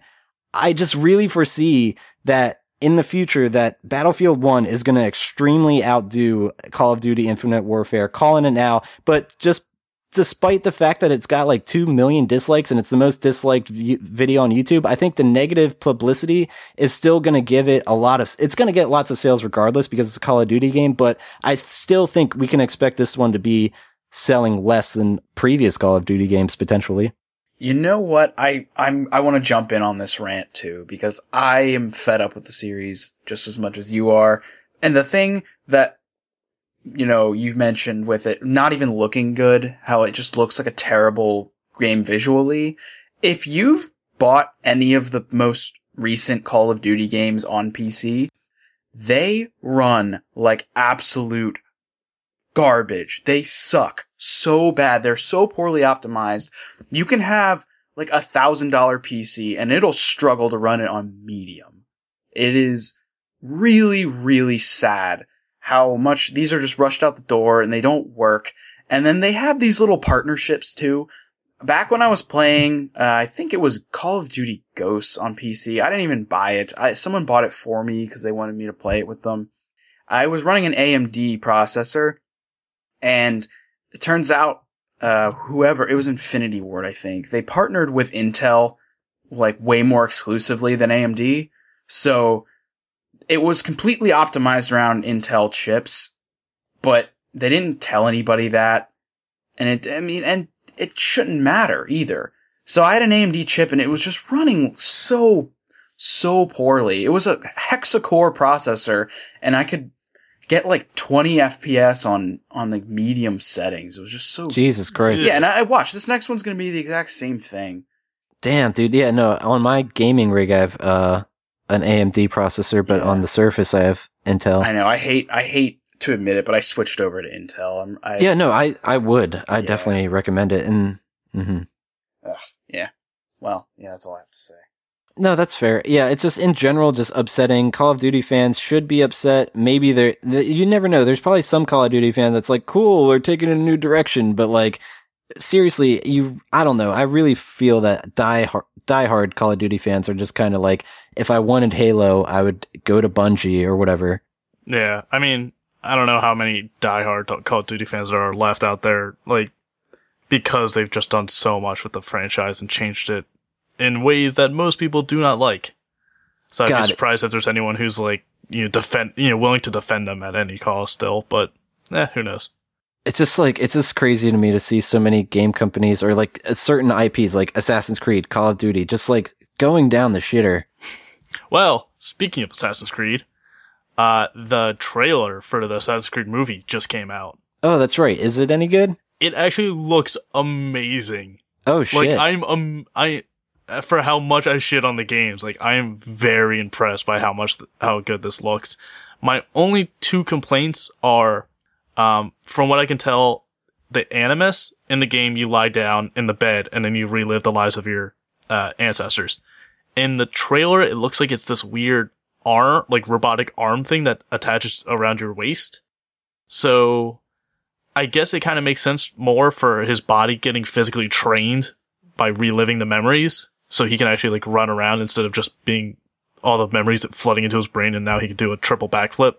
I just really foresee that in the future that Battlefield 1 is going to extremely outdo Call of Duty Infinite Warfare. Calling it now, but just despite the fact that it's got like 2 million dislikes and it's the most disliked v- video on YouTube, I think the negative publicity is still going to give it a lot of, it's going to get lots of sales regardless because it's a Call of Duty game, but I still think we can expect this one to be selling less than previous Call of Duty games potentially. You know what? I I'm I want to jump in on this rant too because I am fed up with the series just as much as you are. And the thing that you know you mentioned with it not even looking good, how it just looks like a terrible game visually. If you've bought any of the most recent Call of Duty games on PC, they run like absolute garbage. They suck so bad. They're so poorly optimized. You can have like a thousand dollar PC and it'll struggle to run it on medium. It is really, really sad how much these are just rushed out the door and they don't work. And then they have these little partnerships too. Back when I was playing, uh, I think it was Call of Duty Ghosts on PC. I didn't even buy it. I, someone bought it for me because they wanted me to play it with them. I was running an AMD processor and it turns out uh, whoever it was Infinity Ward, I think they partnered with Intel like way more exclusively than AMD. So it was completely optimized around Intel chips, but they didn't tell anybody that. And it, I mean, and it shouldn't matter either. So I had an AMD chip and it was just running so, so poorly. It was a hexa-core processor and I could get like 20 FPS on, on like medium settings. It was just so Jesus Christ. yeah, and I, I watched this next one's gonna be the exact same thing. Damn, dude. Yeah, no. On my gaming rig, I have uh, an AMD processor, but Yeah. on the Surface, I have Intel. I know. I hate. I hate to admit it, but I switched over to Intel. I'm, I, yeah, no, I I would. I Yeah. definitely recommend it. And hmm Yeah. Well, yeah, that's all I have to say. No, that's fair. Yeah, it's just in general just upsetting. Call of Duty fans should be upset. Maybe they're. th- You never know. There's probably some Call of Duty fan that's like, cool, we're taking a new direction, but like. Seriously, you, I don't know. I really feel that die hard, die hard Call of Duty fans are just kind of like, if I wanted Halo, I would go to Bungie or whatever. Yeah, I mean, I don't know how many diehard Call of Duty fans are left out there, like, because they've just done so much with the franchise and changed it in ways that most people do not like. So I'd Got be it. surprised if there's anyone who's like, you know, defend, you know, willing to defend them at any cost still, but, eh, who knows? it's just like it's just crazy to me to see so many game companies or like uh, certain IPs like Assassin's Creed, Call of Duty, just like going down the shitter. Well, speaking of Assassin's Creed, uh, the trailer for the Assassin's Creed movie just came out. Oh, that's right. Is it any good? It actually looks amazing. Oh shit! Like I'm um I for how much I shit on the games, like I am very impressed by how much th- how good this looks. My only two complaints are, um, from what I can tell, the animus in the game you lie down in the bed and then you relive the lives of your uh, ancestors. In the trailer, it looks like it's this weird arm, like robotic arm thing that attaches around your waist. So I guess it kind of makes sense more for his body getting physically trained by reliving the memories. So he can actually like run around instead of just being all the memories flooding into his brain and now he can do a triple backflip.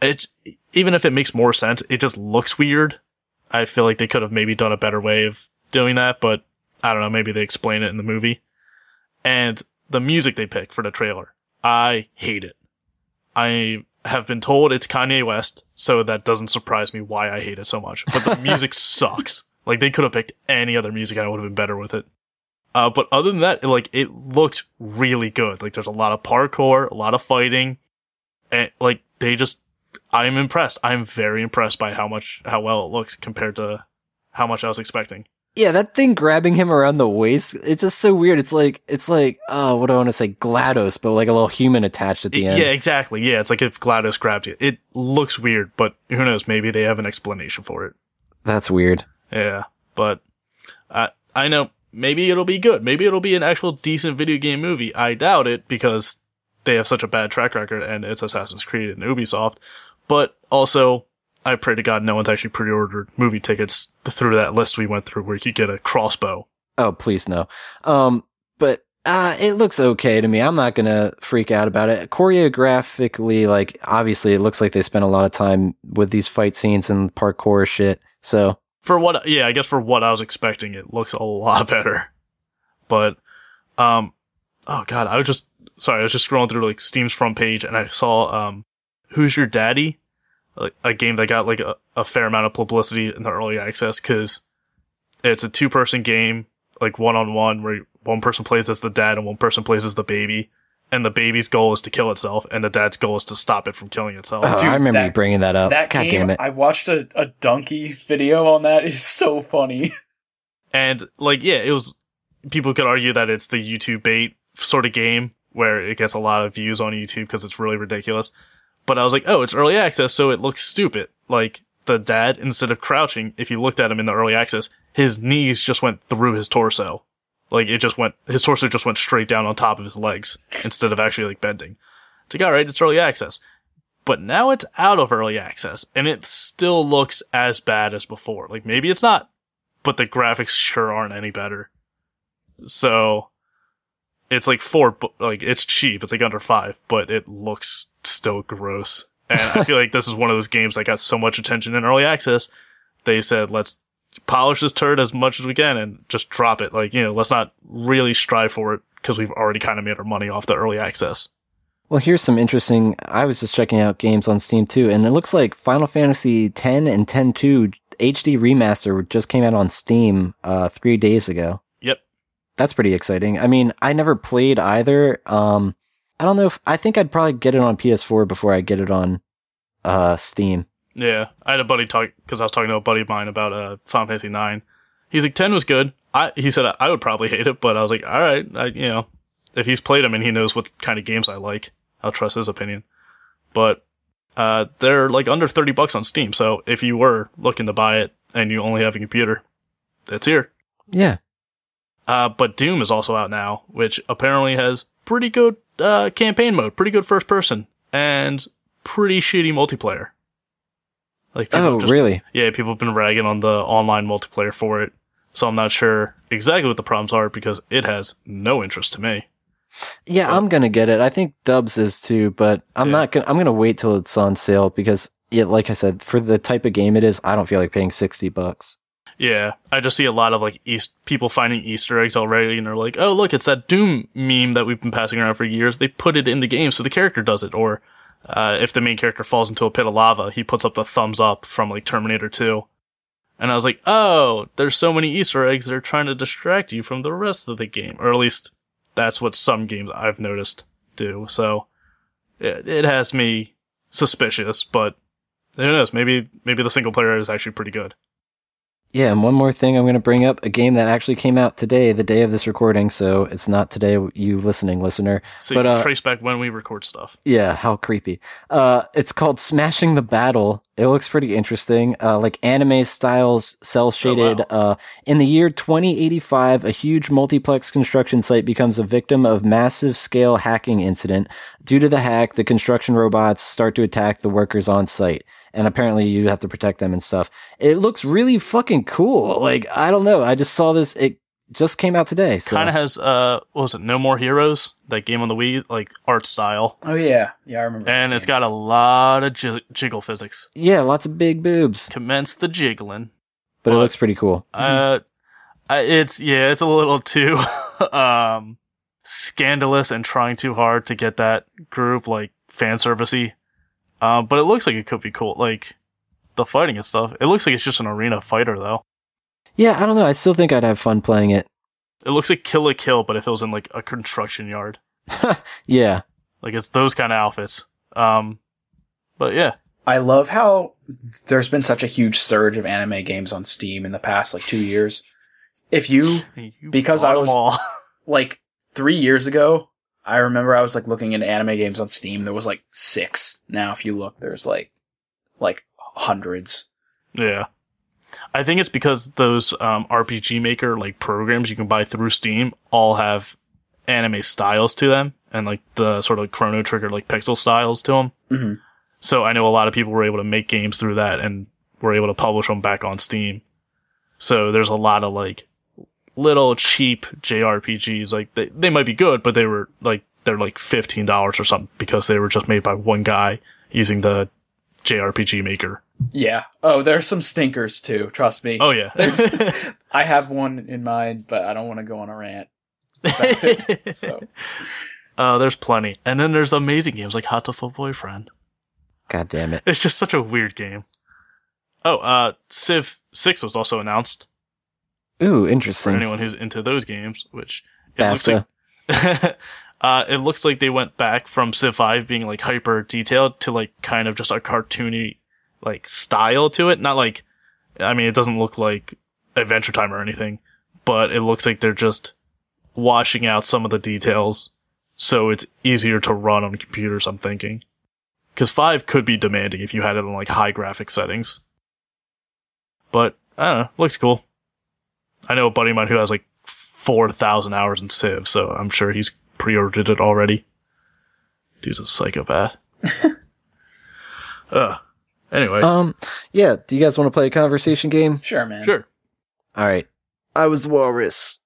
It, even if it makes more sense, it just looks weird. I feel like they could have maybe done a better way of doing that, but I don't know, maybe they explain it in the movie. And the music they pick for the trailer, I hate it. I have been told it's Kanye West, so that doesn't surprise me why I hate it so much. But the music sucks. Like they could have picked any other music and I would have been better with it. Uh, but other than that, like it looked really good. Like there's a lot of parkour, a lot of fighting, and like they just, I'm impressed. I'm very impressed by how much, how well it looks compared to how much I was expecting. Yeah, that thing grabbing him around the waist, it's just so weird. It's like, it's like, oh, what do I want to say? GLaDOS, but like a little human attached at the end. Yeah, exactly. Yeah, it's like if GLaDOS grabbed you. It looks weird, but who knows? Maybe they have an explanation for it. That's weird. Yeah, but I I know maybe it'll be good. Maybe it'll be an actual decent video game movie. I doubt it because they have such a bad track record and it's Assassin's Creed and Ubisoft. But also, I pray to God no one's actually pre-ordered movie tickets through that list we went through where you could get a crossbow. Oh, please no. Um, but uh, it looks okay to me. I'm not gonna freak out about it. Choreographically, like obviously, it looks like they spent a lot of time with these fight scenes and parkour shit. So for what, yeah, I guess for what I was expecting, it looks a lot better. But, um, oh god, I was just sorry, I was just scrolling through like Steam's front page and I saw um, Who's Your Daddy, like a game that got like a, a fair amount of publicity in the early access because it's a two person game, like one on one, where one person plays as the dad and one person plays as the baby. And the baby's goal is to kill itself, and the dad's goal is to stop it from killing itself. oh, Dude, I remember that- you bringing that up. That God game, damn it! I watched a, a Dunkey video on that. It's so funny. And like, yeah, it was, people could argue that it's the YouTube bait sort of game where it gets a lot of views on YouTube because it's really ridiculous. But I was like, oh, it's early access, so it looks stupid. Like the dad, instead of crouching, if you looked at him in the early access, his knees just went through his torso. Like it just went, his torso just went straight down on top of his legs instead of actually like bending. It's like, alright, it's early access. But now it's out of early access and it still looks as bad as before. Like maybe it's not, but the graphics sure aren't any better. So it's like four, like it's cheap. It's like under five, but it looks still gross. And I feel like this is one of those games that got so much attention in early access. They said, let's polish this turd as much as we can and just drop it. Like, you know, let's not really strive for it because we've already kind of made our money off the early access. Well, here's some interesting. I was just checking out games on Steam too, and it looks like Final Fantasy X and X-2 HD remaster just came out on Steam uh, three days ago. Yep. That's pretty exciting. I mean, I never played either. Um, I don't know if I think I'd probably get it on PS4 before I get it on uh, Steam. Yeah, I had a buddy talk because I was talking to a buddy of mine about uh, Final Fantasy Nine. He's like, ten was good. I he said I would probably hate it, but I was like, all right, I, you know, if he's played them and he knows what kind of games I like, I'll trust his opinion. But uh, they're like under thirty bucks on Steam, so if you were looking to buy it and you only have a computer, it's here. Yeah. Uh, but Doom is also out now, which apparently has pretty good uh, campaign mode, pretty good first person, and pretty shitty multiplayer. Like Oh, just- really? yeah, people have been ragging on the online multiplayer for it. So I'm not sure exactly what the problems are because it has no interest to me. Yeah, I'm gonna get it. I think Dubs is too, but I'm Yeah. not gonna. I'm gonna wait till it's on sale because, yeah, like I said, for the type of game it is, I don't feel like paying sixty bucks. Yeah, I just see a lot of like East people finding Easter eggs already, and they're like, "Oh, look, it's that Doom meme that we've been passing around for years." They put it in the game, so the character does it. Or uh, if the main character falls into a pit of lava, he puts up the thumbs up from like Terminator Two. And I was like, "Oh, there's so many Easter eggs. They're trying to distract you from the rest of the game, or at least that's what some games I've noticed do." So it, it has me suspicious, but who knows? Maybe maybe the single player is actually pretty good. Yeah, and one more thing I'm going to bring up a game that actually came out today, the day of this recording. So it's not today, you listening listener. So but you can uh, trace back when we record stuff. yeah, how creepy. Uh, it's called Smashing the Battle. It looks pretty interesting. Uh, like anime styles, cel shaded. Uh, in the year 2085, a huge multiplex construction site becomes a victim of massive scale hacking incident. Due to the hack, the construction robots start to attack the workers on site. And apparently you have to protect them and stuff. It looks really fucking cool. Like, I don't know. I just saw this. It just came out today. So. Kind of has uh, what was it? No More Heroes, that game on the Wii, like art style, Oh yeah, yeah, I remember. and it's got a lot of j- jiggle physics. yeah, lots of big boobs, Commence the jiggling. but it looks pretty cool. Uh, I, it's yeah, it's a little too um scandalous and trying too hard to get that group like fan servicey. Um, but it looks like it could be cool. Like the fighting and stuff. It looks like it's just an arena fighter though. Yeah, I don't know. I still think I'd have fun playing it. It looks like Kill la Kill, but if it was in like a construction yard, yeah. like it's those kind of outfits. Um, but yeah, I love how there's been such a huge surge of anime games on Steam in the past like two years. If you you Because I was- all. like three years ago, I remember I was like looking at anime games on Steam. There was like six. Now, if you look, there's like like hundreds. Yeah. I think it's because those um, RPG Maker like programs you can buy through Steam all have anime styles to them and like the sort of Chrono Trigger like pixel styles to them. hmm So I know a lot of people were able to make games through that and were able to publish them back on Steam. So there's a lot of like little cheap JRPGs. Like they, they might be good, but they were like, they're like $15 or something because they were just made by one guy using the JRPG Maker. Yeah. Oh, there's some stinkers too. Trust me. Oh yeah. I have one in mind, but I don't want to go on a rant. about it, so Uh, there's plenty. And then there's amazing games like Hatoful Boyfriend. God damn it. It's just such a weird game. Oh, uh, Civ 6 was also announced Ooh, interesting. for anyone who's into those games, which it looks like, uh, it looks like they went back from Civ 5 being like hyper detailed to like kind of just a cartoony like style to it. Not like, I mean, it doesn't look like Adventure Time or anything, but it looks like they're just washing out some of the details so it's easier to run on computers, I'm thinking. Cause 5 could be demanding if you had it on like high graphic settings. But, I don't know, looks cool. I know a buddy of mine who has like 4,000 hours in Civ, so I'm sure he's pre-ordered it already. Dude's a psychopath. uh, anyway, Um, yeah. Do you guys want to play a conversation game? sure, man. sure. All right. I was the walrus.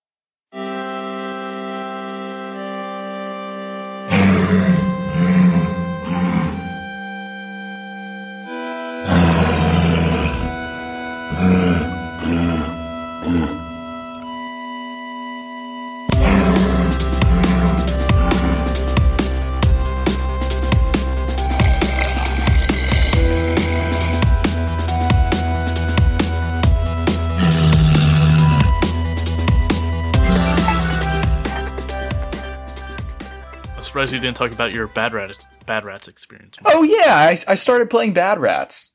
Surprised you didn't talk about your Bad Rats, Bad Rats experience. Oh yeah, I, I started playing Bad Rats.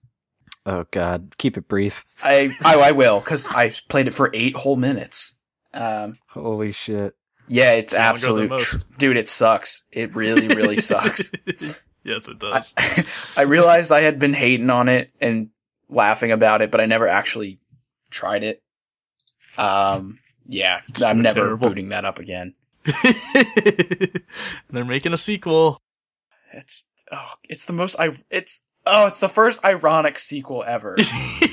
Oh God. Keep it brief. I I, I will because I played it for eight whole minutes. Um, Holy shit. yeah, it's Longer absolute, tr- dude. It sucks. It really, really sucks. yes, it I, does. I realized I had been hating on it and laughing about it, but I never actually tried it. Um, yeah, It's I'm so never terrible. booting that up again. They're making a sequel. It's oh, it's the most I it's oh, it's the first ironic sequel ever.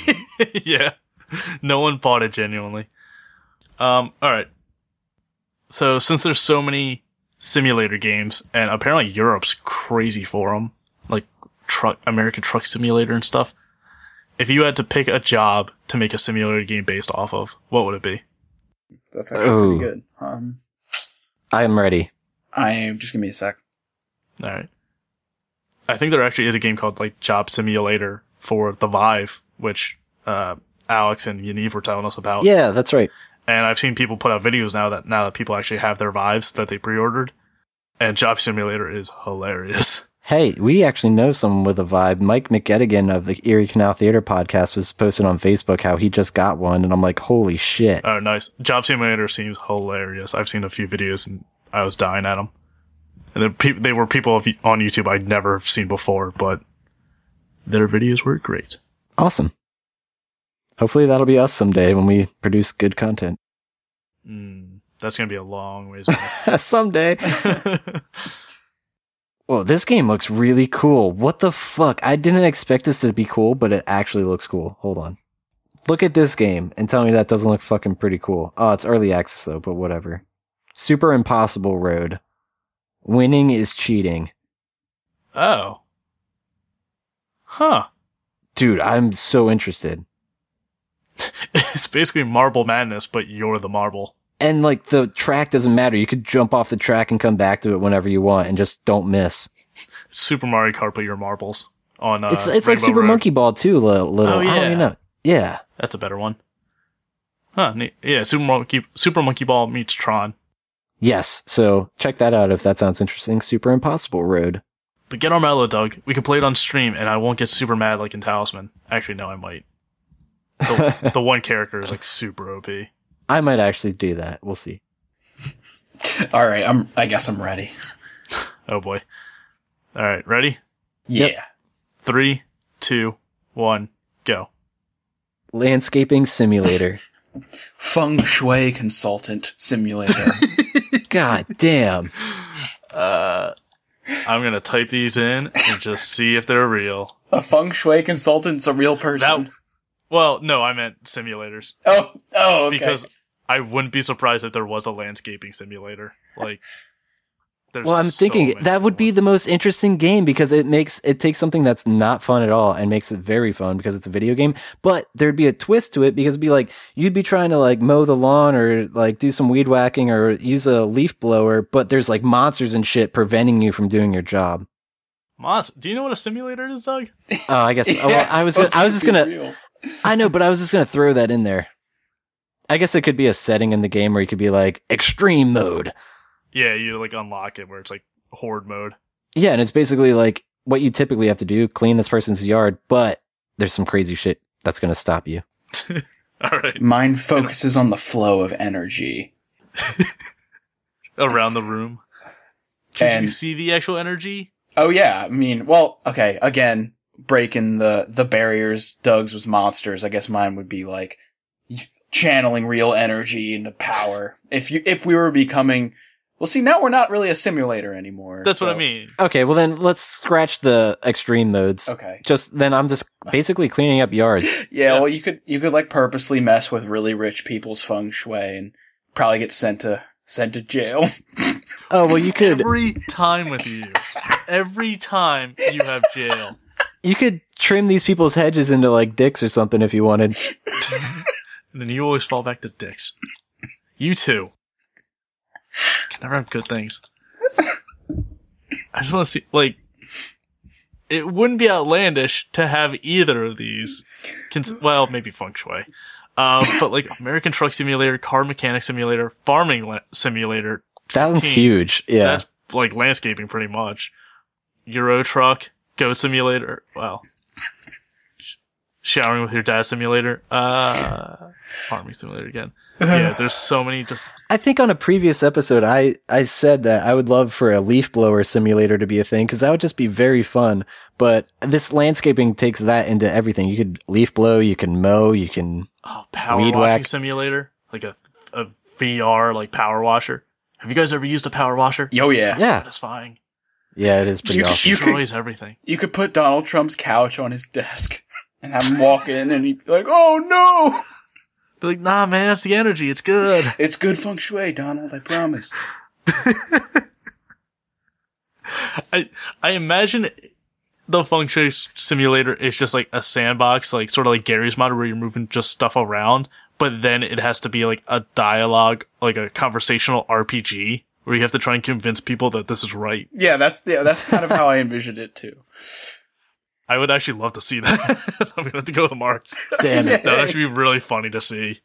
yeah. No one bought it genuinely. Um, alright. So, since there's so many simulator games, and apparently Europe's crazy for them, like truck, American Truck Simulator and stuff, if you had to pick a job to make a simulator game based off of, what would it be? That's actually Oh. pretty good. Um, I am ready. I am just give me a sec. Alright. I think there actually is a game called, like, Job Simulator for the Vive, which, uh, Alex and Yaniv were telling us about. Yeah, that's right. And I've seen people put out videos now that now that people actually have their Vives that they pre-ordered. And Job Simulator is hilarious. Hey, we actually know someone with a Vive. Mike McGettigan of the Erie Canal Theater podcast was posting on Facebook how he just got one, and I'm like, holy shit. Oh, nice. Job Simulator seems hilarious. I've seen a few videos and I was dying at them. And they pe- they were people of, on YouTube I'd never seen before, but their videos were great. Awesome. Hopefully that'll be us someday when we produce good content. Mm, that's gonna be a long ways away. someday. Whoa, this game looks really cool. What the fuck? I didn't expect this to be cool, but it actually looks cool. Hold on. Look at this game and tell me that doesn't look fucking pretty cool. Oh, it's early access though, but whatever. Super Impossible Road. Winning is cheating. oh. Huh. Dude, I'm so interested. It's basically Marble Madness, but you're the marble. And like the track doesn't matter. You could jump off the track and come back to it whenever you want and just don't miss. Super Mario Kart, but your marbles on. Uh, it's it's like Super Road. Monkey Ball too, little. little. Oh, yeah. know. Yeah. That's a better one. Huh? Neat. Yeah, Super Monkey Super Monkey Ball meets Tron. Yes. So check that out if that sounds interesting. Super Impossible Road. But get our mellow, Doug. We can play it on stream, and I won't get super mad like in Talisman. Actually, no, I might. The, the one character is like super OP. I might actually do that. We'll see. All right, I'm. I guess I'm ready. Oh boy. All right, ready? Yeah. Yep. Three, two, one, go. Landscaping Simulator. Feng Shui Consultant Simulator. God damn. Uh, I'm gonna type these in and just see if they're real. a Feng Shui consultant's a real person. That- Well, no, I meant simulators oh, oh, okay. because I wouldn't be surprised if there was a landscaping simulator. Like, there's Well, I'm so thinking many that would good be the most interesting game because it makes it takes something that's not fun at all and makes it very fun because it's a video game. But there'd be a twist to it because it'd be like you'd be trying to like mow the lawn or like do some weed whacking or use a leaf blower, but there's like monsters and shit preventing you from doing your job. Moss, do you know what a simulator is, Doug? Oh, I guess. Yeah, oh, well, I was supposed I was just gonna. real. I know, but I was just gonna throw that in there. I guess it could be a setting in the game where you could be like extreme mode. Yeah, you like unlock it where it's like horde mode. Yeah, and it's basically like what you typically have to do, clean this person's yard, but there's some crazy shit that's gonna stop you. All right, Mine focuses on the flow of energy. around the room. Can you see the actual energy? Oh yeah, I mean, well, okay, again, breaking the the barriers. Doug's was monsters. I guess mine would be like channeling real energy into power. If you if we were becoming, well, see, now we're not really a simulator anymore. That's what I mean. Okay, well then let's scratch the extreme modes. Okay. Just then I'm just basically cleaning up yards. Yeah, Yeah. well, you could you could like purposely mess with really rich people's feng shui and probably get sent to sent to jail. Oh well you could Every time with you, every time you have jail. you could trim these people's hedges into like dicks or something if you wanted. And then you always fall back to dicks. You too. Can never have good things. I just want to see, like, it wouldn't be outlandish to have either of these. Cons- well, maybe feng shui. Um, but like American Truck Simulator, Car Mechanic Simulator, Farming la- Simulator. That one's huge. Yeah. That's like landscaping pretty much. Euro Truck, Goat Simulator. Well, sh- showering with your dad simulator. Uh, farming simulator again. Yeah, there's so many just I think on a previous episode, I, I said that I would love for a leaf blower simulator to be a thing because that would just be very fun. But this landscaping takes that into everything. You could leaf blow, you can mow, you can. oh, power Weed washing whack. simulator, like a, a VR like power washer. Have you guys ever used a power washer? Oh, yeah. So Yeah. satisfying. Yeah, it is pretty You- awesome. you could- Destroys everything. You could put Donald Trump's couch on his desk and have him walk in and he'd be like, "Oh no, Be like, nah, man, that's the energy. It's good. it's good feng shui, Donald. I promise." I I imagine the feng shui simulator is just like a sandbox, like sort of like Garry's Mod, where you're moving just stuff around. But then it has to be like a dialogue, like a conversational RPG, where you have to try and convince people that this is right. Yeah, that's yeah, that's kind of how I envisioned it too. I would actually love to see that. I'm gonna have to go to Mars. Damn it. That would actually be really funny to see.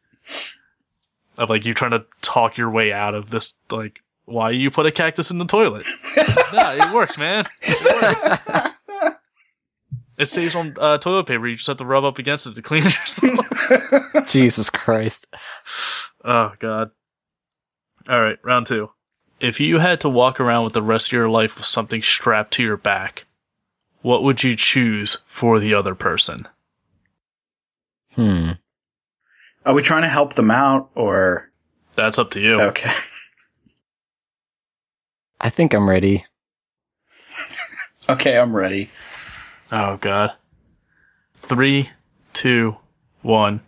Of like you trying to talk your way out of this, like why you put a cactus in the toilet? nah, it works, man. It works. It saves on uh, toilet paper. You just have to rub up against it to clean yourself. Jesus Christ. oh god. All right, round two. If you had to walk around with the rest of your life with something strapped to your back, what would you choose for the other person? Hmm. Are we trying to help them out or That's up to you. okay? I think I'm ready. Okay, I'm ready. Oh god. Three, two, one,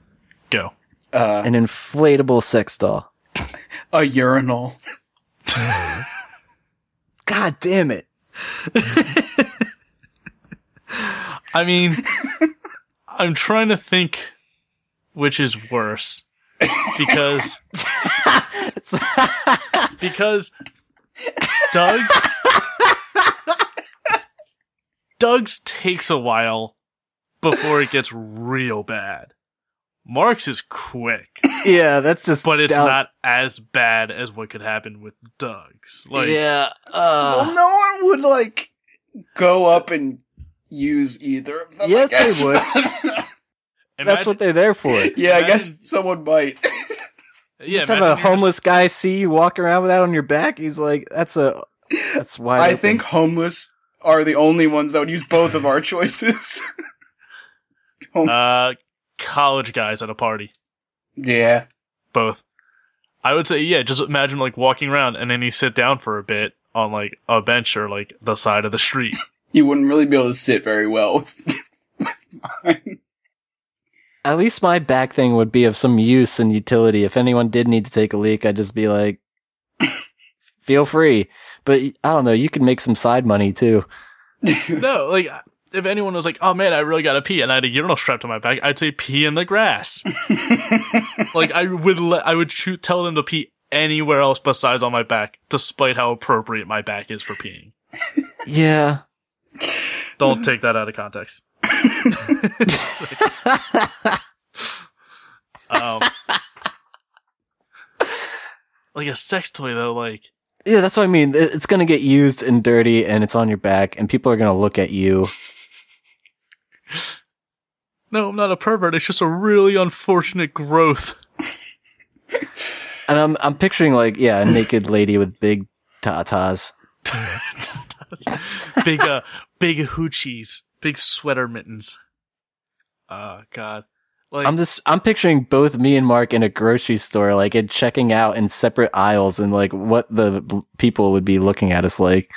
go. Uh, An inflatable sex doll. a urinal. God damn it. I mean, I'm trying to think which is worse because because Doug's Doug's takes a while before it gets real bad. Mark's is quick, yeah, that's just but it's down- not as bad as what could happen with Doug's. Like, yeah. well, Uh, no one would like go up and use either of them. I Yes, guess. they would. imagine, that's what they're there for. yeah, I guess someone might. yeah, just have a you're just- homeless guy see you walk around with that on your back. He's like, that's a, that's why. I think homeless are the only ones that would use both of our choices. uh, college guys at a party. yeah. both. I would say, yeah, just imagine like walking around and then you sit down for a bit on like a bench or like the side of the street. You wouldn't really be able to sit very well with, with mine. At least my back thing would be of some use and utility. If anyone did need to take a leak, I'd just be like, feel free. But I don't know. You could make some side money too. no, like if anyone was like, oh man, I really gotta pee and I had a urinal strapped to my back, I'd say pee in the grass. like I would let, I would shoot, tell them to pee anywhere else besides on my back, despite how appropriate my back is for peeing. Yeah. Don't take that out of context. um, like a sex toy though, like Yeah, that's what I mean. It's going to get used and dirty and it's on your back and people are going to look at you. no, I'm not a pervert. It's just a really unfortunate growth. And I'm, I'm picturing like, yeah, a naked lady with big tatas. big, uh, big hoochies, big sweater mittens. Oh god, like I'm just, I'm picturing both me and Mark in a grocery store, like and checking out in separate aisles and like what the people would be looking at us like.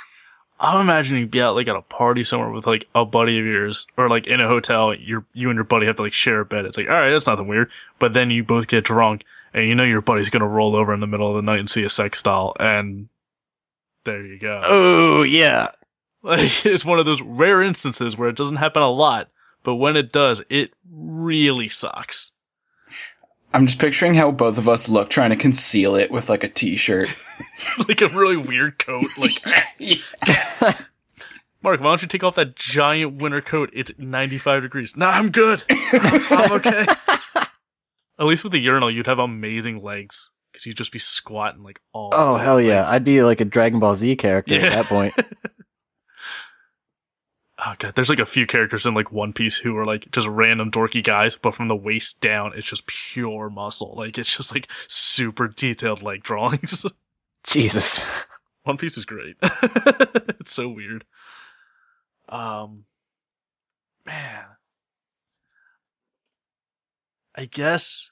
I'm imagining you'd be out like at a party somewhere with like a buddy of yours, or like in a hotel. You you and your buddy have to like share a bed. It's like all right, that's nothing weird. But then you both get drunk, and you know your buddy's gonna roll over in the middle of the night and see a sex doll, and there you go. Oh, yeah. Like it's one of those rare instances where it doesn't happen a lot, but when it does, it really sucks. I'm just picturing how both of us look trying to conceal it with like a t-shirt. like a really weird coat. Like Mark, why don't you take off that giant winter coat? It's 95 degrees. Nah, I'm good. I'm okay. At least with the urinal, you'd have amazing legs because you'd just be squatting like all. Oh, hell yeah. I'd be like a Dragon Ball Z character Yeah. at that point. Oh god, there's like a few characters in like One Piece who are like just random dorky guys, but from the waist down, it's just pure muscle. Like it's just like super detailed like drawings. Jesus. One Piece is great. it's so weird. Um, man, I guess,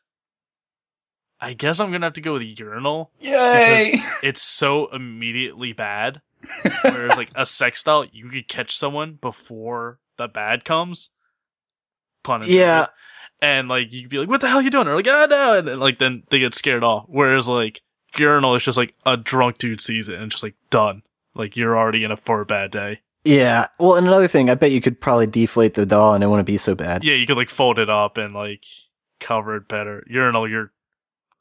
I guess I'm gonna have to go with urinal. Yay! It's so immediately bad. Whereas like a sex doll, you could catch someone before the bad comes. Pun intended. Yeah. And like you'd be like, "What the hell are you doing?" Or like, "Oh no!" And then, like then they get scared off. Whereas like urinal is just like a drunk dude sees it and just like done. Like you're already in a for a bad day. Yeah. Well, and another thing, I bet you could probably deflate the doll and it wouldn't be so bad. Yeah, you could like fold it up and like cover it better. Urinal, you're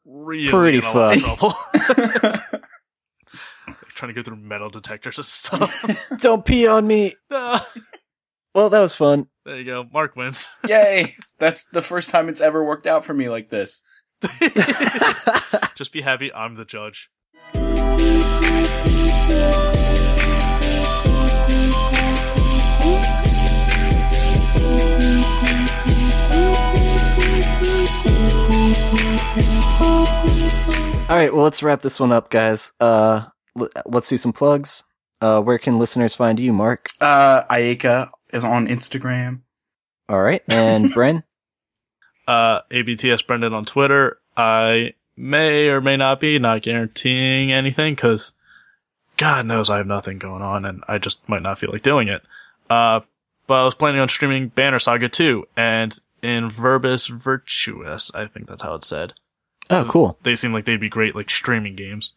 really Pretty in a lot of fucked. Trying to go through metal detectors and stuff. Don't pee on me. No. Well, that was fun. There you go. Mark wins. Yay! That's the first time it's ever worked out for me like this. Just be happy I'm the judge. All right, well, let's wrap this one up, guys. Uh, l- let's do some plugs. Uh, where can listeners find you, Mark? Uh, Ayaka is on Instagram. All right, and Bren. Uh, ABTS Brendan on Twitter. I may or may not be, not guaranteeing anything, cause God knows I have nothing going on and I just might not feel like doing it. Uh, but I was planning on streaming Banner Saga 2 and in Verbis Virtuous, I think that's how it's said. Oh, cool. They seem like they'd be great, like streaming games.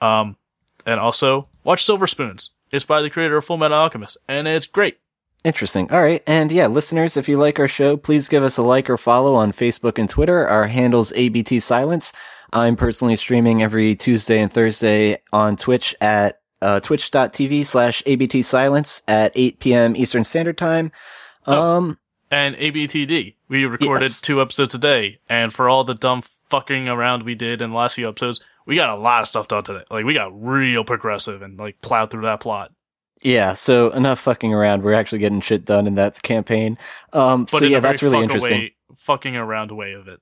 Um, and also watch Silver Spoons. It's by the creator of Full Metal Alchemist and it's great. Interesting. All right. And yeah, listeners, if you like our show, please give us a like or follow on Facebook and Twitter. Our handle's ABT Silence. I'm personally streaming every Tuesday and Thursday on Twitch at uh, twitch.tv slash ABT Silence at 8 p.m. Eastern Standard Time. Um, and ABTD. We recorded Yes. two episodes a day, and for all the dumb fucking around we did in the last few episodes, we got a lot of stuff done today. Like we got real progressive and like plowed through that plot. yeah. So enough fucking around. We're actually getting shit done in that campaign. Um, But so yeah, that's really interesting. Away, fucking around way of it.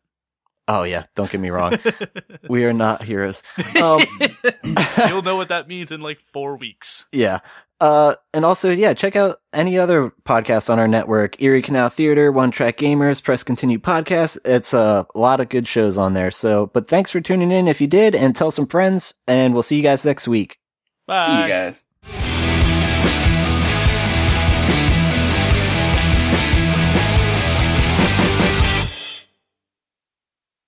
Oh yeah. Don't get me wrong. we are not heroes. Um, You'll know what that means in like four weeks. Yeah. Uh, and also, yeah, check out any other podcasts on our network. Erie Canal Theater, One Track Gamers, Press Continue Podcast. It's a lot of good shows on there. So, but thanks for tuning in if you did and tell some friends and we'll see you guys next week. Bye. See you guys.